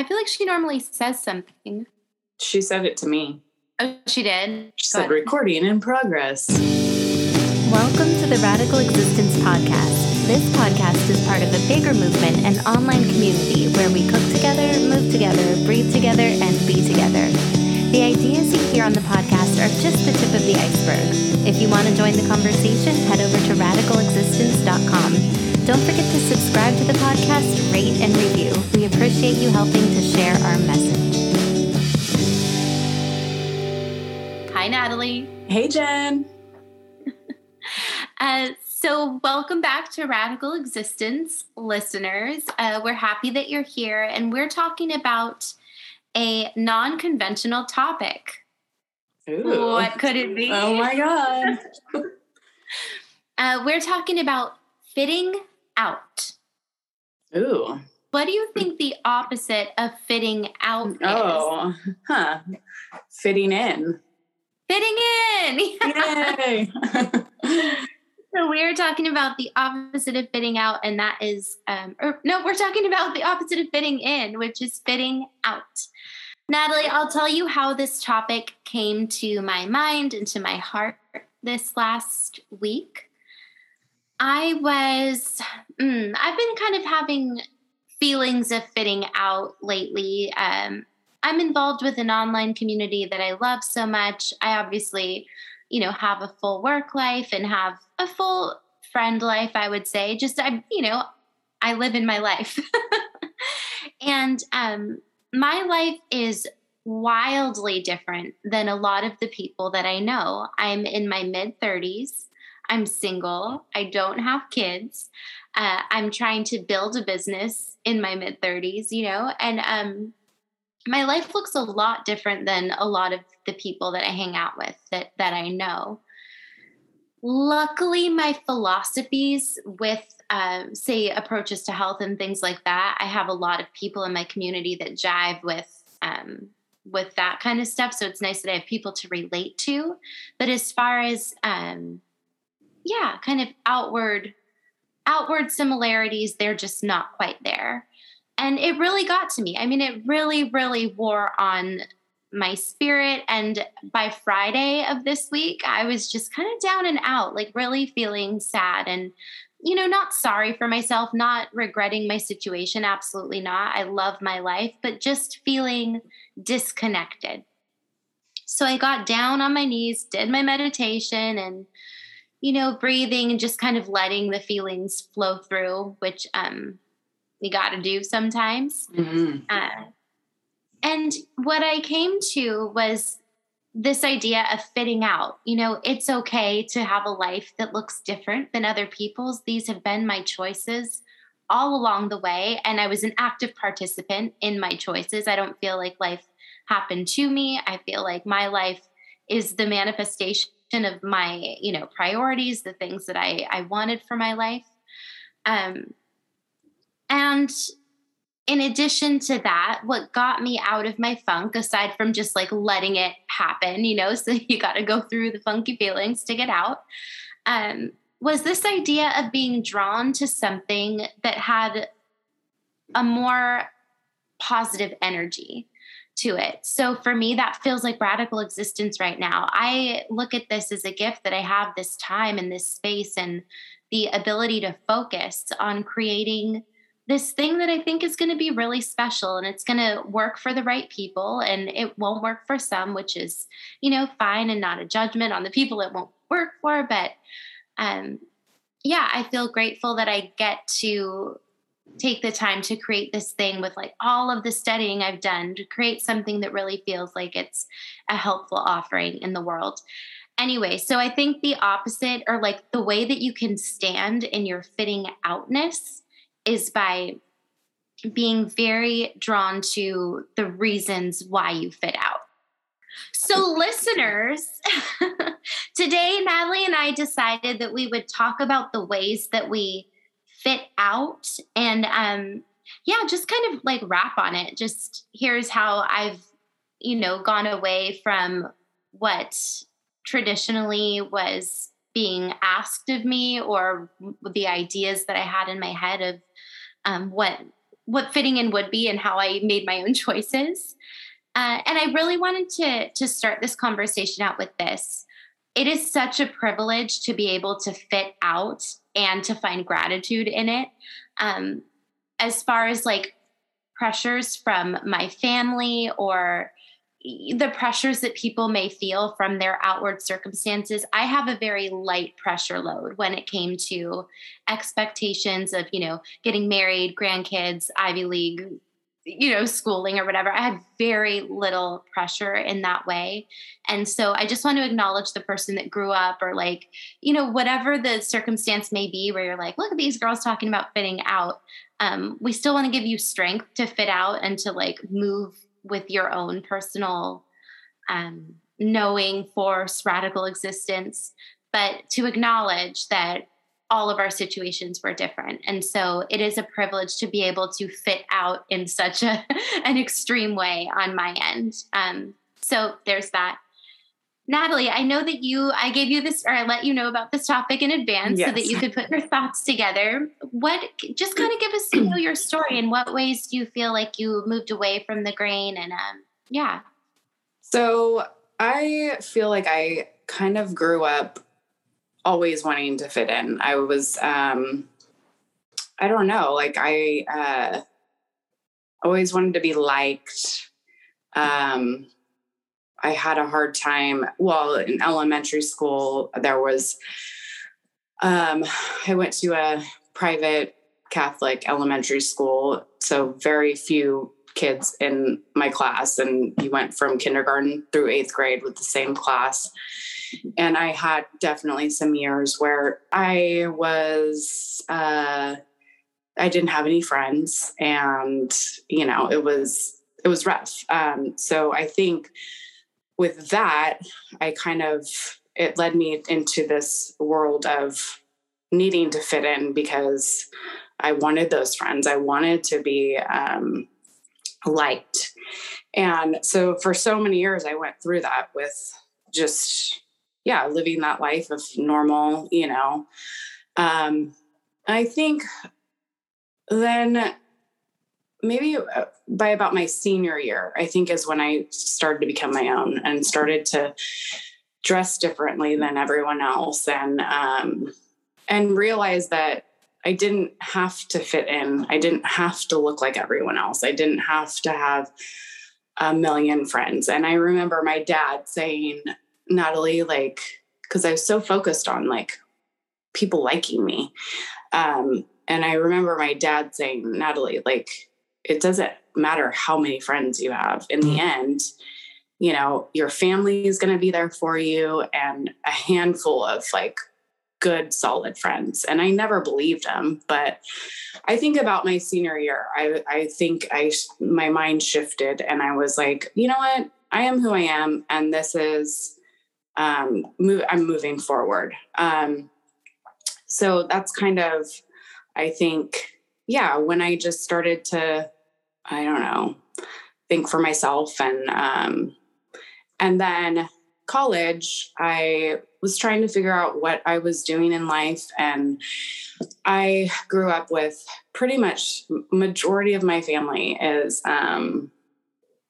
I feel like she normally says something. She said it to me. Oh, she did? She said recording in progress. Welcome to the Radical Existence Podcast. This podcast is part of a bigger movement and online community where we cook together, move together, breathe together, and be together. The ideas you hear on the podcast are just the tip of the iceberg. If you want to join the conversation, head over to radicalexistence.com. Don't forget to subscribe to the podcast, rate, and review. We appreciate you helping to share our message. Hi, Natalie. Hey, Jen. uh, so, welcome back to Radical Existence, listeners. Uh, we're happy that you're here, and we're talking about a non conventional topic. Ooh. What could it be? Oh my God. uh, we're talking about fitting out. Ooh. What do you think the opposite of fitting out oh, is? huh. Fitting in. Fitting in. Yay. so we're talking about the opposite of fitting out, and that is, um, or no, we're talking about the opposite of fitting in, which is fitting out. Natalie, I'll tell you how this topic came to my mind and to my heart this last week. I was, mm, I've been kind of having feelings of fitting out lately. Um, I'm involved with an online community that I love so much. I obviously, you know, have a full work life and have a full friend life, I would say. Just, I, you know, I live in my life. and um, my life is wildly different than a lot of the people that I know. I'm in my mid 30s. I'm single. I don't have kids. Uh, I'm trying to build a business in my mid 30s, you know, and um, my life looks a lot different than a lot of the people that I hang out with that that I know. Luckily, my philosophies with uh, say approaches to health and things like that, I have a lot of people in my community that jive with um, with that kind of stuff. So it's nice that I have people to relate to. But as far as um, yeah, kind of outward outward similarities, they're just not quite there. And it really got to me. I mean, it really, really wore on my spirit. And by Friday of this week, I was just kind of down and out, like really feeling sad and, you know, not sorry for myself, not regretting my situation. Absolutely not. I love my life, but just feeling disconnected. So I got down on my knees, did my meditation, and you know, breathing and just kind of letting the feelings flow through, which um, we got to do sometimes. Mm-hmm. Uh, and what I came to was this idea of fitting out. You know, it's okay to have a life that looks different than other people's. These have been my choices all along the way. And I was an active participant in my choices. I don't feel like life happened to me. I feel like my life is the manifestation of my you know priorities the things that i i wanted for my life. Um and in addition to that what got me out of my funk aside from just like letting it happen you know so you got to go through the funky feelings to get out um was this idea of being drawn to something that had a more positive energy to it. So for me, that feels like radical existence right now. I look at this as a gift that I have this time and this space and the ability to focus on creating this thing that I think is going to be really special and it's going to work for the right people and it won't work for some, which is, you know, fine and not a judgment on the people it won't work for. But um, yeah, I feel grateful that I get to take the time to create this thing with like all of the studying I've done to create something that really feels like it's a helpful offering in the world. Anyway, so I think the opposite or like the way that you can stand in your fitting outness is by being very drawn to the reasons why you fit out. So, listeners, today Natalie and I decided that we would talk about the ways that we fit out and um yeah just kind of like wrap on it just here's how i've you know gone away from what traditionally was being asked of me or the ideas that i had in my head of um, what what fitting in would be and how I made my own choices. Uh, and I really wanted to to start this conversation out with this. It is such a privilege to be able to fit out and to find gratitude in it. Um, as far as like pressures from my family or the pressures that people may feel from their outward circumstances i have a very light pressure load when it came to expectations of you know getting married grandkids ivy league you know schooling or whatever i had very little pressure in that way. And so i just want to acknowledge the person that grew up or like you know whatever the circumstance may be where you're like look at these girls talking about fitting out um, we still want to give you strength to fit out and to like move with your own personal um, knowing force, radical existence, but to acknowledge that all of our situations were different. And so it is a privilege to be able to fit out in such a, an extreme way on my end. Um, so there's that. Natalie, I know that you, I gave you this, or I let you know about this topic in advance yes. so that you could put your thoughts together. What, just kind of give us, you know, your story. In what ways do you feel like you moved away from the grain? And um, yeah. So I feel like I kind of grew up always wanting to fit in. I was, um, I don't know, like I uh, always wanted to be liked. Um, I had a hard time. Well, in elementary school, there was, um, I went to a private Catholic elementary school. So very few kids in my class. And you went from kindergarten through eighth grade with the same class. And I had definitely some years where I was, uh, I didn't have any friends and, you know, it was, it was rough. Um, so I think with that, I kind of, it led me into this world of needing to fit in because I wanted those friends. I wanted to be um, liked. And so for so many years, I went through that with just, yeah, living that life of normal, you know. Um, I think then maybe uh, by about my senior year, I think is when I started to become my own and started to dress differently than everyone else and um, and realize that I didn't have to fit in. I didn't have to look like everyone else. I didn't have to have a million friends. And I remember my dad saying, Natalie, like, because I was so focused on like people liking me. Um, and I remember my dad saying, Natalie, like, it doesn't matter how many friends you have. In the mm. end, you know, your family is going to be there for you and a handful of like good, solid friends. And I never believed him, but I think about my senior year, I, I think I, my mind shifted and I was like, you know what? I am who I am. And this is, um, move, I'm moving forward. Um, so that's kind of, I think, yeah, when I just started to, I don't know, think for myself and um, and then college, I was trying to figure out what I was doing in life and I grew up with pretty much majority of my family is um,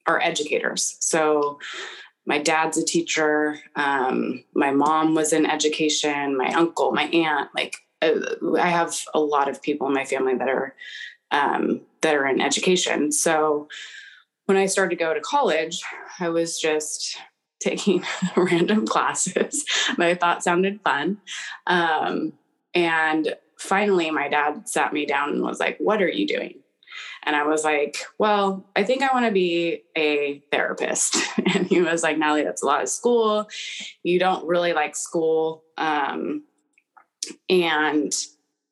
are educators. So my dad's a teacher. Um, my mom was in education. My uncle, my aunt, like I have a lot of people in my family that are um, that are in education. So when I started to go to college, I was just taking random classes that I thought sounded fun. Um, and finally, my dad sat me down and was like, What are you doing? And I was like, Well, I think I want to be a therapist. And he was like, Natalie, that's a lot of school. You don't really like school. Um, and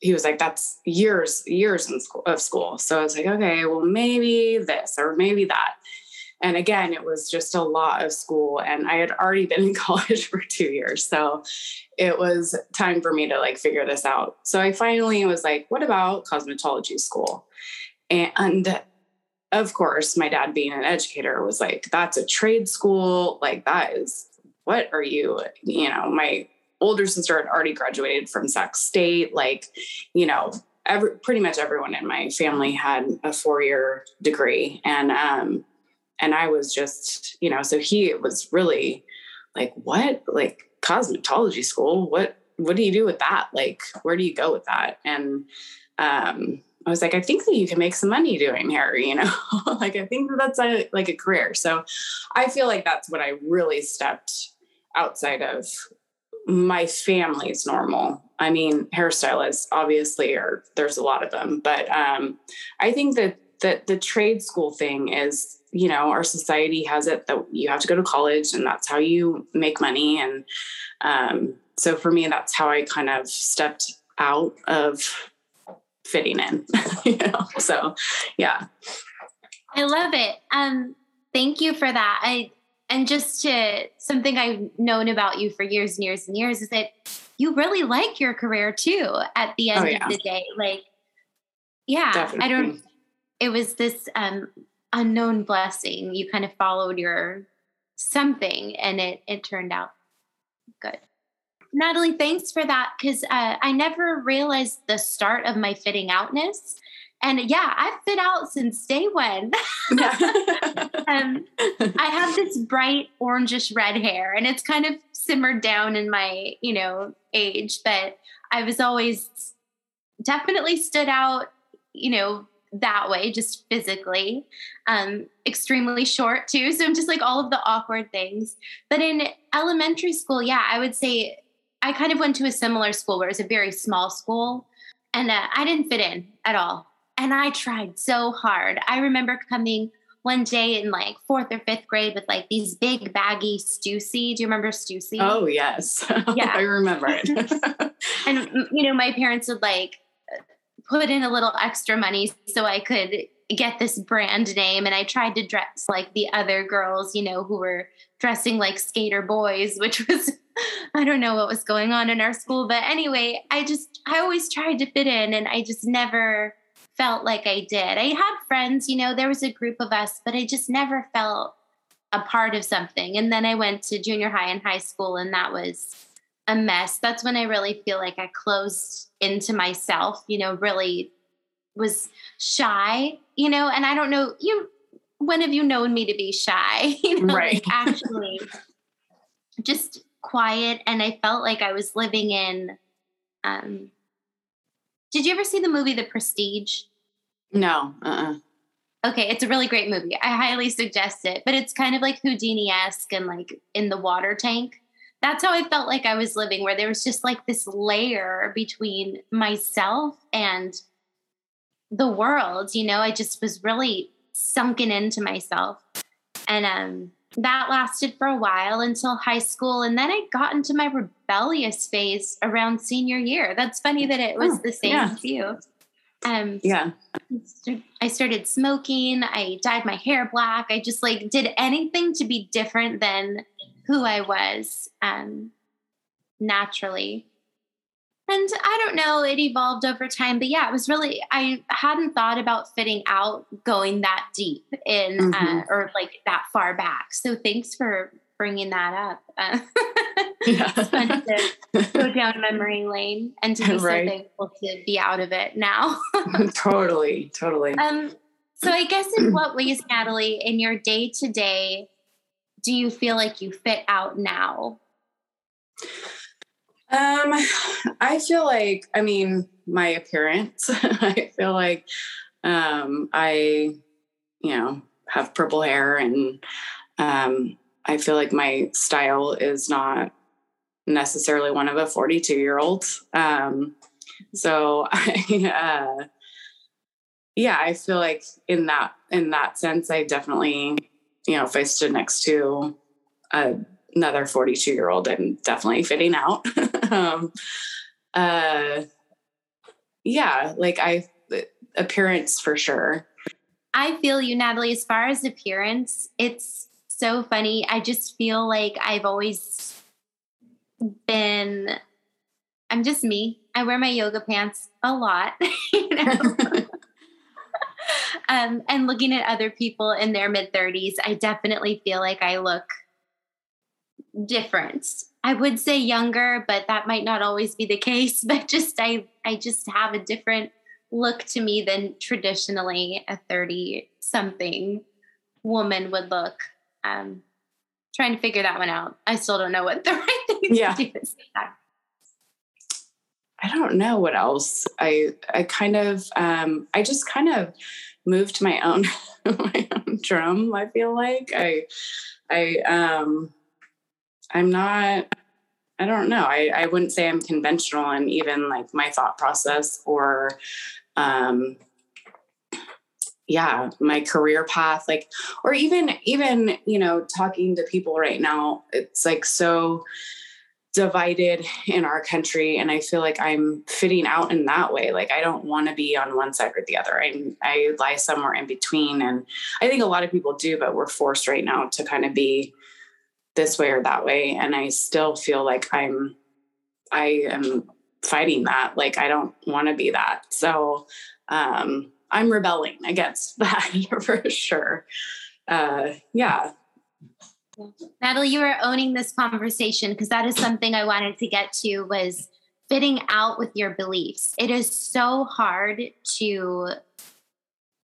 he was like, that's years, years school, of school. So I was like, okay, well, maybe this or maybe that. And again, it was just a lot of school. And I had already been in college for two years. So it was time for me to like figure this out. So I finally was like, what about cosmetology school? And of course, my dad being an educator was like, that's a trade school. Like, that is, what are you, you know, my older sister had already graduated from Sac State. Like, you know, every pretty much everyone in my family had a four year degree, and um, and I was just you know, so he was really like, what like cosmetology school? What what do you do with that? Like, where do you go with that? And um, I was like, I think that you can make some money doing hair, you know, like I think that that's a, like a career. So I feel like that's what I really stepped outside of my family's normal. I mean, hairstylists obviously are there's a lot of them, but um, I think that that the trade school thing is, you know, our society has it that you have to go to college and that's how you make money. And um, so for me, that's how I kind of stepped out of fitting in. you know, so yeah. I love it. Um, thank you for that. I and just to something I've known about you for years and years and years is that you really like your career too at the end oh, yeah. of the day. Like, yeah, Definitely. I don't it was this um unknown blessing. You kind of followed your something and it it turned out good. Natalie, thanks for that because uh, I never realized the start of my fitting outness. And yeah, I've fit out since day one. um, I have this bright orangish red hair, and it's kind of simmered down in my, you know, age. But I was always definitely stood out, you know, that way, just physically. Um, extremely short too, so I'm just like all of the awkward things. But in elementary school, yeah, I would say I kind of went to a similar school where it was a very small school and uh, I didn't fit in at all. And I tried so hard. I remember coming one day in like fourth or fifth grade with like these big baggy Stussy. Do you remember Stussy? Oh, yes. Yeah. I remember it. and, you know, my parents would like put in a little extra money so I could get this brand name. And I tried to dress like the other girls, you know, who were dressing like skater boys, which was I don't know what was going on in our school. But anyway, I just, I always tried to fit in and I just never felt like I did. I had friends, you know, there was a group of us, but I just never felt a part of something. And then I went to junior high and high school, and that was a mess. That's when I really feel like I closed into myself, you know, really was shy, you know, and I don't know, you, when have you known me to be shy? You know, right. Like actually just quiet and I felt like I was living in um Did you ever see the movie The Prestige? No. Uh-uh. Okay, it's a really great movie. I highly suggest it, but it's kind of like Houdini-esque and like in the water tank. That's how I felt like I was living where there was just like this layer between myself and the world, you know, I just was really sunken into myself. And um that lasted for a while until high school. And then I got into my rebellious phase around senior year. That's funny that it was oh, the same yeah. as you. Um, yeah. I started smoking. I dyed my hair black. I just like did anything to be different than who I was um, naturally and I don't know, it evolved over time, but yeah, it was really I hadn't thought about fitting out going that deep in uh, mm-hmm. uh, or like that far back. So thanks for bringing that up. Uh, yeah. fun to go down memory lane and to be right. so thankful to be out of it now. totally, totally. Um, so I guess in what ways, Natalie, in your day to day, do you feel like you fit out now? Um, I feel like, I mean, my appearance, I feel like um, I, you know, have purple hair and um, I feel like my style is not necessarily one of a 42 year old. Um, so I, uh, yeah, I feel like in that, in that sense, I definitely, you know, if I stood next to a another 42 year old and definitely fitting out. um, uh, yeah, like I, appearance for sure. I feel you, Natalie. As far as appearance, it's so funny. I just feel like I've always been, I'm just me. I wear my yoga pants a lot, you know. um, and looking at other people in their mid 30s, I definitely feel like I look different. I would say younger, but that might not always be the case. But just I I just have a different look to me than traditionally a 30 something woman would look. Um, trying to figure that one out. I still don't know what the right thing Yeah. to do is. I don't know what else. I I kind of um I just kind of moved my own my own drum, I feel like. I I um I'm not I don't know. I, I wouldn't say I'm conventional in even like my thought process or um yeah, my career path, like or even even, you know, talking to people right now, it's like so divided in our country and i feel like i'm fitting out in that way like i don't want to be on one side or the other i i lie somewhere in between and i think a lot of people do but we're forced right now to kind of be this way or that way and i still feel like i'm i am fighting that like i don't want to be that so um i'm rebelling against that for sure uh yeah Natalie, you are owning this conversation because that is something I wanted to get to was fitting out with your beliefs. It is so hard to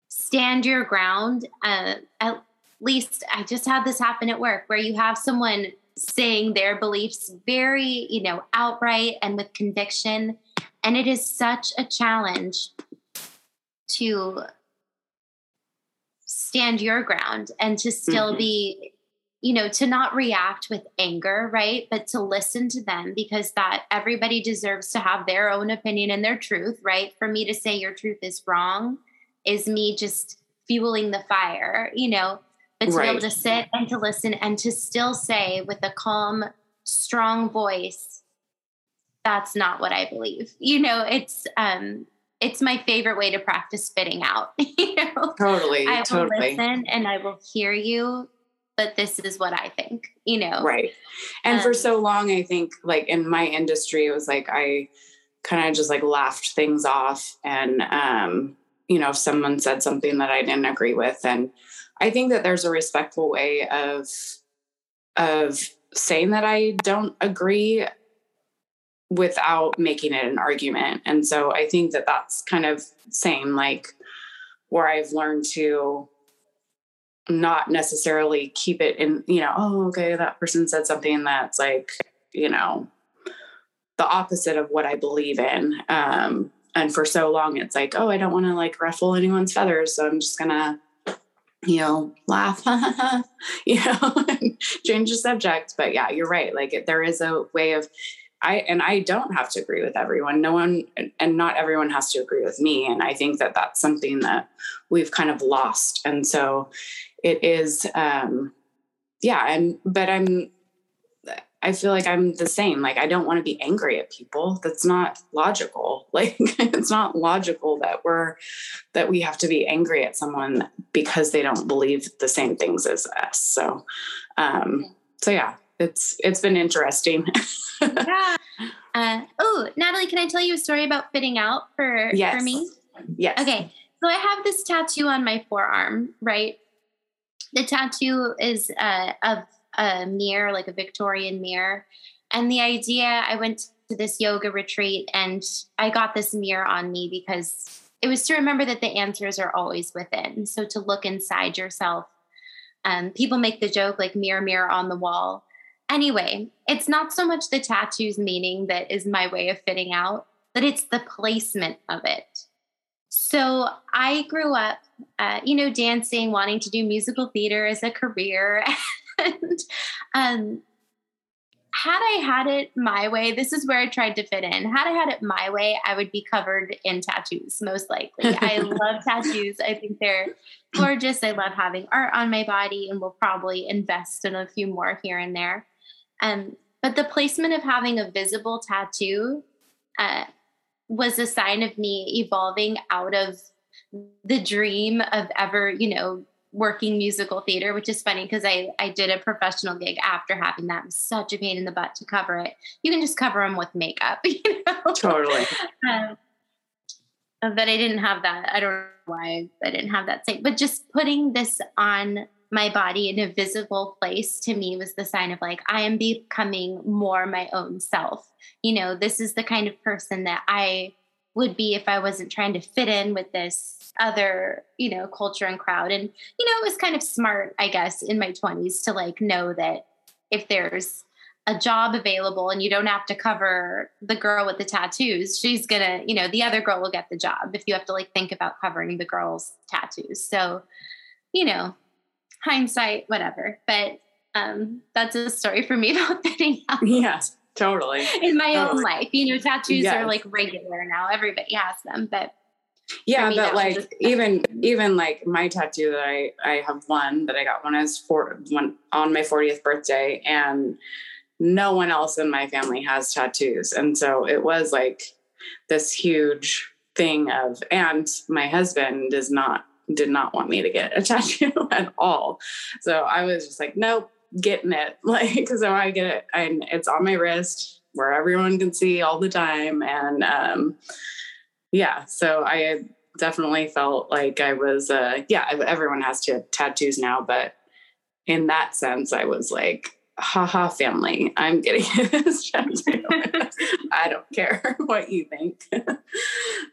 stand your ground. Uh, at least I just had this happen at work where you have someone saying their beliefs very, you know, outright and with conviction. And it is such a challenge to stand your ground and to still Mhm. be you know to not react with anger right but to listen to them because that everybody deserves to have their own opinion and their truth right for me to say your truth is wrong is me just fueling the fire you know but to be able to sit and to listen and to still say with a calm strong voice that's not what i believe you know it's um it's my favorite way to practice spitting out you know totally I will totally listen and I will hear you, but this is what I think, you know. Right. And for Um, so long, I think like in my industry, it was like I kind of just like laughed things off. And, um, you know, if someone said something that I didn't agree with. And I think that there's a respectful way of, of saying that I don't agree without making it an argument. And so I think that that's kind of same, like where I've learned to not necessarily keep it in, you know, oh, okay, that person said something that's like, you know, the opposite of what I believe in. Um, and for so long, it's like, oh, I don't want to like ruffle anyone's feathers. So I'm just going to, you know, laugh, you know, change the subject. But yeah, you're right. Like it, there is a way of, I, and I don't have to agree with everyone. No one, and not everyone has to agree with me. And I think that that's something that we've kind of lost. And so it is, um, yeah, I'm, but I'm, I feel like I'm the same. Like, I don't want to be angry at people. That's not logical. Like, it's not logical that we're, that we have to be angry at someone because they don't believe the same things as us. So, um, so yeah, it's, it's been interesting. yeah. Uh, oh, Natalie, can I tell you a story about fitting out for, Yes. for me? yes. Okay. So I have this tattoo on my forearm, right? The tattoo is uh, of a mirror, like a Victorian mirror. And the idea, I went to this yoga retreat and I got this mirror on me because it was to remember that the answers are always within. So to look inside yourself. Um, people make the joke like mirror, mirror on the wall. Anyway, it's not so much the tattoo's meaning that is my way of fitting out, but it's the placement of it. So I grew up, uh, you know, dancing, wanting to do musical theater as a career. and um, had I had it my way, this is where I tried to fit in. Had I had it my way, I would be covered in tattoos, most likely. I love tattoos. I think they're gorgeous. I love having art on my body and will probably invest in a few more here and there. Um, but the placement of having a visible tattoo uh, was a sign of me evolving out of the dream of ever, you know, working musical theater, which is funny because I, I did a professional gig after having that. It such a pain in the butt to cover it. You can just cover them with makeup, you know? Totally. Um, but I didn't have that. I don't know why I didn't have that same, but just putting this on my body in a visible place to me was the sign of like, I am becoming more my own self. You know, this is the kind of person that I would be if I wasn't trying to fit in with this other, you know, culture and crowd. And, you know, it was kind of smart, I guess, in my 20s to like know that if there's a job available and you don't have to cover the girl with the tattoos, she's gonna, you know, the other girl will get the job if you have to like think about covering the girl's tattoos. So, you know, hindsight, whatever. But um that's a story for me about fitting out. Yeah, totally. In my Totally. own life. You know, tattoos Yes. are like regular now. Everybody has them. But Yeah, me, but like just- even even like my tattoo that I I have one that I got when I was four one on my 40th birthday and no one else in my family has tattoos. And so it was like this huge thing of and my husband does not did not want me to get a tattoo at all. So I was just like, nope, getting it. Like because I want to get it and it's on my wrist where everyone can see all the time. And um yeah, so I definitely felt like I was uh yeah, everyone has to tattoos now, but in that sense I was like haha family i'm getting this tattoo i don't care what you think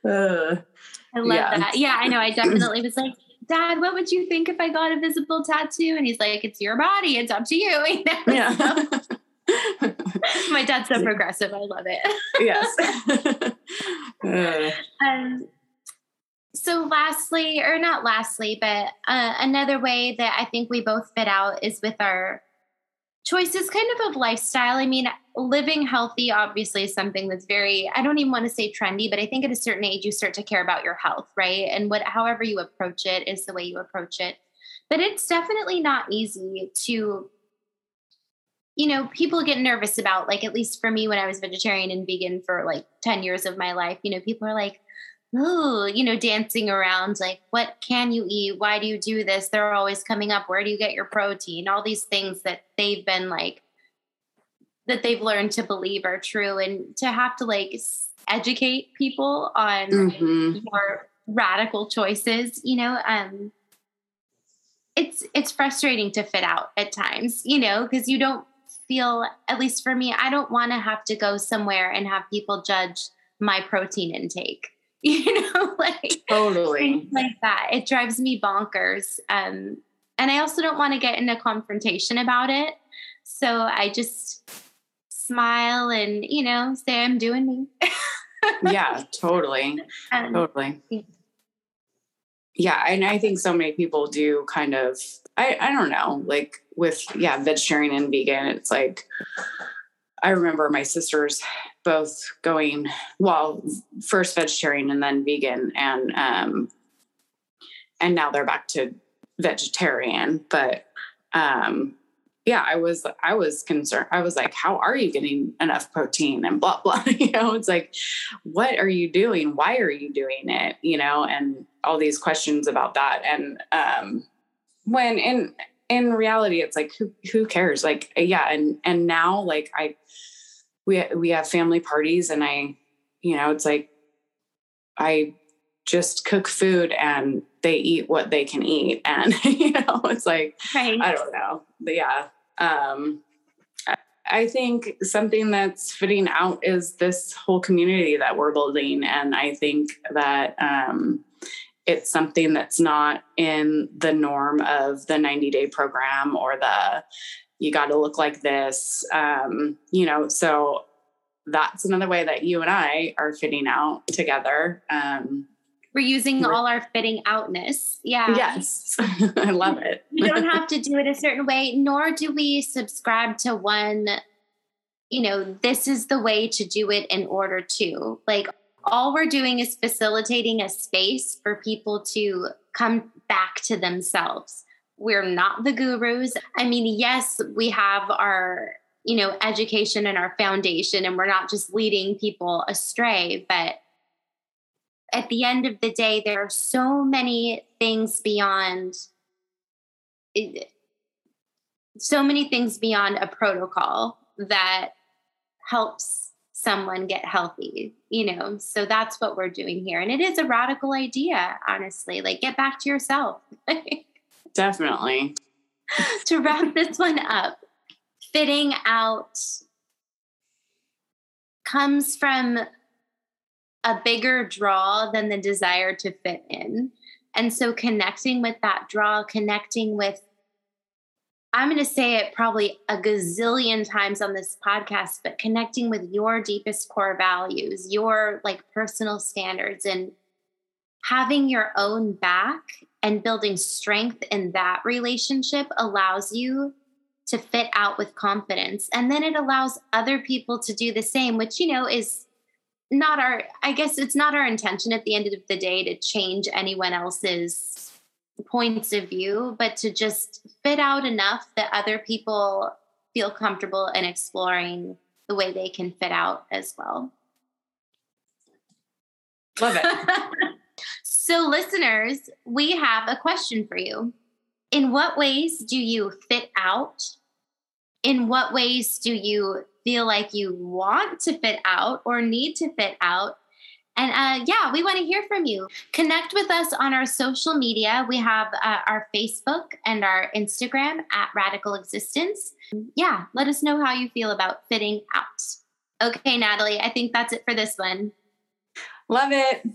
uh, I love Yeah. that. Yeah, I know. I definitely was like, Dad, what would you think if I got a visible tattoo? And he's like, It's your body. It's up to you. you know? yeah My dad's so progressive. I love it. yes Uh, Um, so, lastly, or not lastly, but uh, another way that I think we both fit out is with our choices kind of of lifestyle. I mean, living healthy obviously is something that's very, I don't even want to say trendy, but I think at a certain age you start to care about your health, right? And what however you approach it is the way you approach it. But it's definitely not easy to you know, people get nervous about like at least for me when I was vegetarian and vegan for like 10 years of my life, you know, people are like, oh, you know, dancing around like, what can you eat? Why do you do this? They're always coming up. Where do you get your protein? All these things that they've been like, that they've learned to believe are true. And to have to like educate people on mhm. more radical choices, you know, um, it's it's frustrating to fit out at times, you know, because you don't feel, at least for me, I don't want to have to go somewhere and have people judge my protein intake. You know, like totally like that. It drives me bonkers. Um, and I also don't want to get in a confrontation about it. So I just smile and, you know, say I'm doing me. yeah totally Um, totally Yeah. yeah and i think so many people do kind of i i don't know like with yeah vegetarian and vegan it's like i remember my sisters both going well first vegetarian and then vegan and um and now they're back to vegetarian but um yeah i was i was concerned i was like how are you getting enough protein and blah blah you know it's like what are you doing? Why are you doing it? you know and all these questions about that and um when in in reality it's like who who cares like yeah and and now like i we we have family parties and i you know it's like i just cook food and they eat what they can eat and you know it's like right. I don't know. But yeah. Um I- I think something that's fitting out is this whole community that we're building. And I think that um it's something that's not in the norm of the 90 day program or the you got to look like this. Um, you know, so that's another way that you and I are fitting out together. Um, We're using We're- all our fitting outness. Yeah. yes, I love it. you don't have to do it a certain way, nor do we subscribe to one, you know, this is the way to do it in order to. Like, all we're doing is facilitating a space for people to come back to themselves. We're not the gurus. I mean, yes, we have our, you know, education and our foundation, and we're not just leading people astray, but at the end of the day, there are so many things beyond so many things beyond a protocol that helps someone get healthy you know so that's what we're doing here and it is a radical idea honestly like get back to yourself Definitely. to wrap this one up fitting out comes from a bigger draw than the desire to fit in. And so connecting with that draw, connecting with, I'm going to say it probably a gazillion times on this podcast, but connecting with your deepest core values, your like personal standards, and having your own back and building strength in that relationship allows you to fit out with confidence. And then it allows other people to do the same, which, you know, is not our, I guess it's not our intention at the end of the day to change anyone else's points of view, but to just fit out enough that other people feel comfortable in exploring the way they can fit out as well. Love it. so, listeners, we have a question for you. In what ways do you fit out? In what ways do you feel like you want to fit out or need to fit out? And uh, yeah, we want to hear from you. Connect with us on our social media. We have uh, our Facebook and our Instagram at Radical Existence. Yeah, let us know how you feel about fitting out. Okay, Natalie, I think that's it for this one. Love it.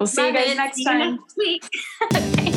We'll see Love you guys it. next see time. next week.